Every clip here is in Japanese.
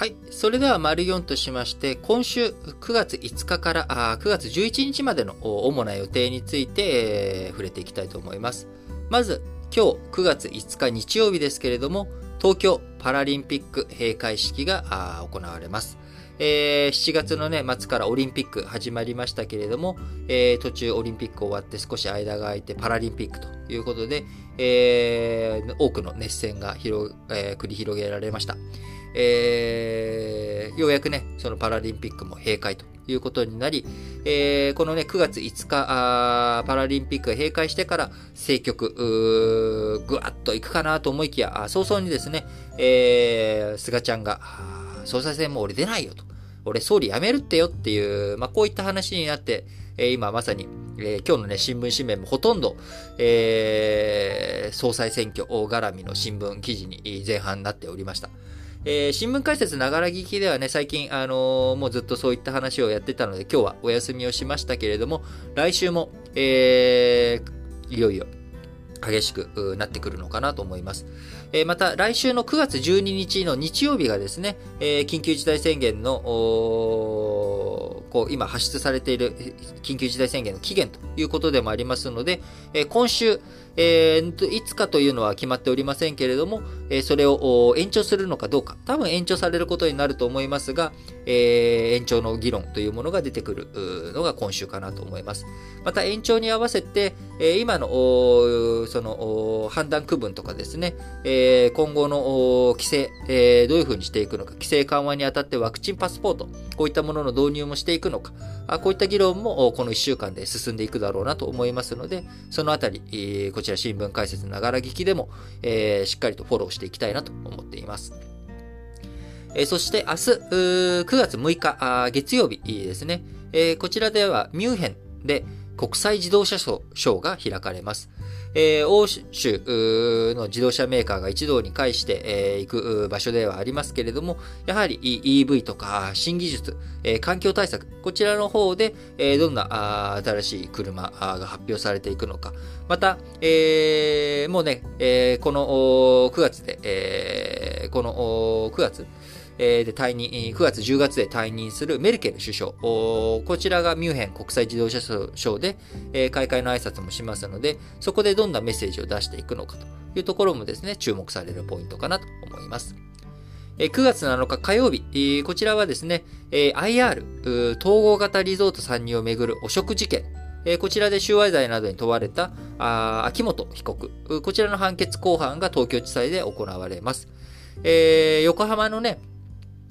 はい。それでは、丸4としまして、今週9月5日からあ9月11日までの主な予定について、えー、触れていきたいと思います。まず、今日9月5日日曜日ですけれども、東京パラリンピック閉会式が行われます。えー、7月のね、末からオリンピック始まりましたけれども、えー、途中オリンピック終わって少し間が空いてパラリンピックということで、えー、多くの熱戦が、えー、繰り広げられました。えー、ようやくね、そのパラリンピックも閉会ということになり、えー、このね、9月5日、パラリンピックが閉会してから、政局、ぐわっといくかなと思いきや、早々にですね、えー、菅ちゃんが、総裁選も俺出ないよと。俺総理辞めるってよっていう、まあ、こういった話になって、えー、今まさに、えー、今日のね、新聞紙面もほとんど、えー、総裁選挙絡みの新聞記事に前半になっておりました。えー、新聞解説ながら聞きではね、最近、あのー、もうずっとそういった話をやってたので、今日はお休みをしましたけれども、来週も、えー、いよいよ激しくなってくるのかなと思います。えー、また、来週の9月12日の日曜日がですね、え、緊急事態宣言の、こう、今発出されている緊急事態宣言の期限ということでもありますので、え、今週、えー、いつかというのは決まっておりませんけれども、え、それを延長するのかどうか、多分延長されることになると思いますが、えー、延長の議論というものが出てくるのが今週かなと思います。また延長に合わせて、え今の、その、判断区分とかですね、え今後の規制、えどういうふうにしていくのか、規制緩和にあたってワクチンパスポート、こういったものの導入もしていくくのか、こういった議論もこの1週間で進んでいくだろうなと思いますので、そのあたり、こちら新聞解説ながら聞きでも、えしっかりとフォローしていきたいなと思っています。えそして明日、9月6日、月曜日ですね、えこちらではミュンヘンで国際自動車ショーが開かれます。えー、欧州の自動車メーカーが一堂に会して、えー、行く場所ではありますけれども、やはり EV とか新技術、えー、環境対策、こちらの方で、えー、どんな新しい車が発表されていくのか。また、えー、もうね、えー、この9月で、えー、この9月、えで退任、9月10月で退任するメルケル首相。こちらがミュンヘン国際自動車ショーで、え開会の挨拶もしますので、そこでどんなメッセージを出していくのかというところもですね、注目されるポイントかなと思います。9月7日火曜日、こちらはですね、IR、統合型リゾート参入をめぐる汚職事件、こちらで収賄罪などに問われた秋元被告、こちらの判決公判が東京地裁で行われます。えー、横浜のね、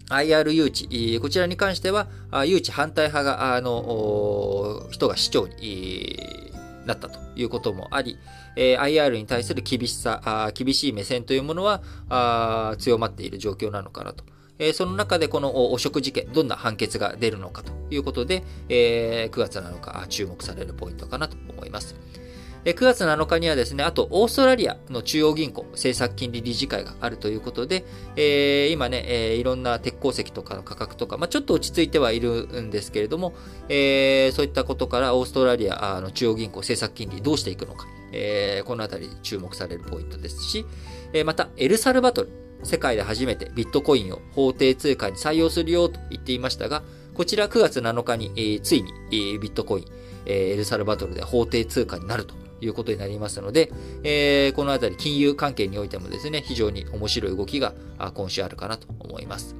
IR 誘致、こちらに関しては、誘致反対派が、あの、人が市長になったということもあり、IR に対する厳しさ、厳しい目線というものは強まっている状況なのかなと。その中でこの汚職事件、どんな判決が出るのかということで、9月7日注目されるポイントかなと思います。9月7日にはですね、あとオーストラリアの中央銀行政策金利理事会があるということで、えー、今ね、えー、いろんな鉄鉱石とかの価格とか、まあ、ちょっと落ち着いてはいるんですけれども、えー、そういったことからオーストラリアの中央銀行政策金利どうしていくのか、えー、このあたり注目されるポイントですし、え、またエルサルバトル、世界で初めてビットコインを法定通貨に採用するよと言っていましたが、こちら9月7日に、えー、ついに、えー、ビットコイン、えー、エルサルバトルで法定通貨になるということになりますので、えー、このあたり金融関係においてもですね、非常に面白い動きが今週あるかなと思います。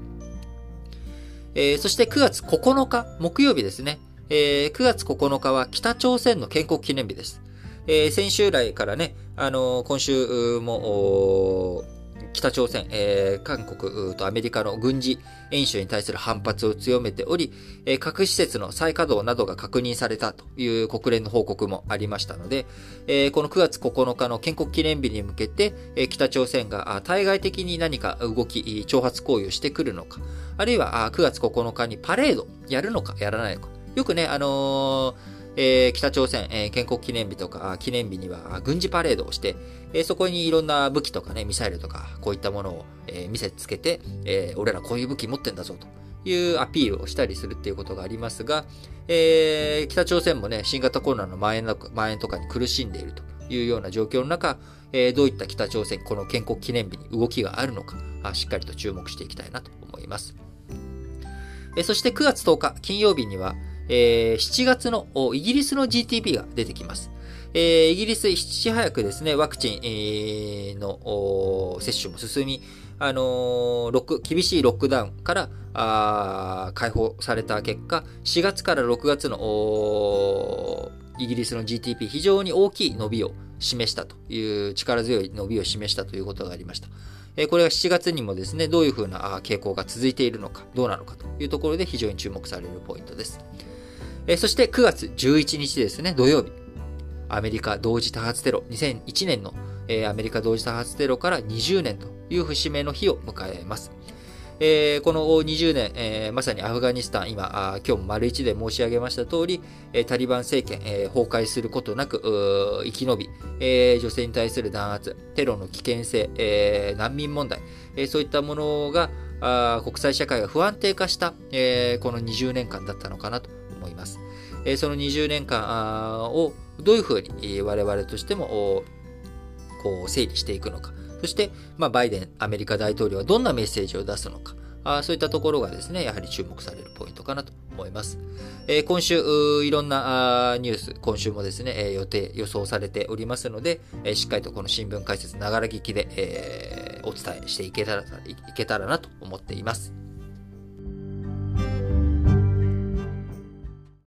えー、そして9月9日、木曜日ですね、えー、9月9日は北朝鮮の建国記念日です。えー、先週来からね、あのー、今週も、北朝鮮、えー、韓国とアメリカの軍事演習に対する反発を強めており、えー、核施設の再稼働などが確認されたという国連の報告もありましたので、えー、この9月9日の建国記念日に向けて、え北朝鮮が対外的に何か動き、挑発行為をしてくるのか、あるいは9月9日にパレードやるのかやらないのか。よくね、あのーえー、北朝鮮、えー、建国記念日とか記念日には軍事パレードをして、えー、そこにいろんな武器とかね、ミサイルとか、こういったものを、え見せつけて、え俺らこういう武器持ってんだぞというアピールをしたりするっていうことがありますが、えー北朝鮮もね、新型コロナの蔓延蔓延とかに苦しんでいるというような状況の中、えーどういった北朝鮮、この建国記念日に動きがあるのか、あしっかりと注目していきたいなと思います。えそして9月10日、金曜日には、え7月のイギリスの GTP が出てきます。えー、イギリス、いち早くですね、ワクチン、えー、の接種も進み、あのー、厳しいロックダウンからあ解放された結果、4月から6月のイギリスの GTP 非常に大きい伸びを示したという力強い伸びを示したということがありました。えこれが7月にもですね、どういうふうな傾向が続いているのか、どうなのかというところで非常に注目されるポイントです。えそして9月11日ですね、土曜日。アメリカ同時多発テロ、2001年の、え、アメリカ同時多発テロから20年という節目の日を迎えます。え、この20年、え、まさにアフガニスタン、今、あ今日も丸一で申し上げました通り、え、タリバン政権、え崩壊することなく生き延び、え女性に対する弾圧、テロの危険性、え難民問題、えそういったものがあ国際社会が不安定化した、えこの20年間だったのかなと思います。えその20年間をどういうふうに我々としてもこう整理していくのか。そして、まあ、バイデン、アメリカ大統領はどんなメッセージを出すのか。あそういったところがですね、やはり注目されるポイントかなと思います。えー、今週、いろんなニュース、今週もですね、予定、予想されておりますので、しっかりとこの新聞解説、ながら聞きで、えお伝えしていけたらいけたらなと思っています。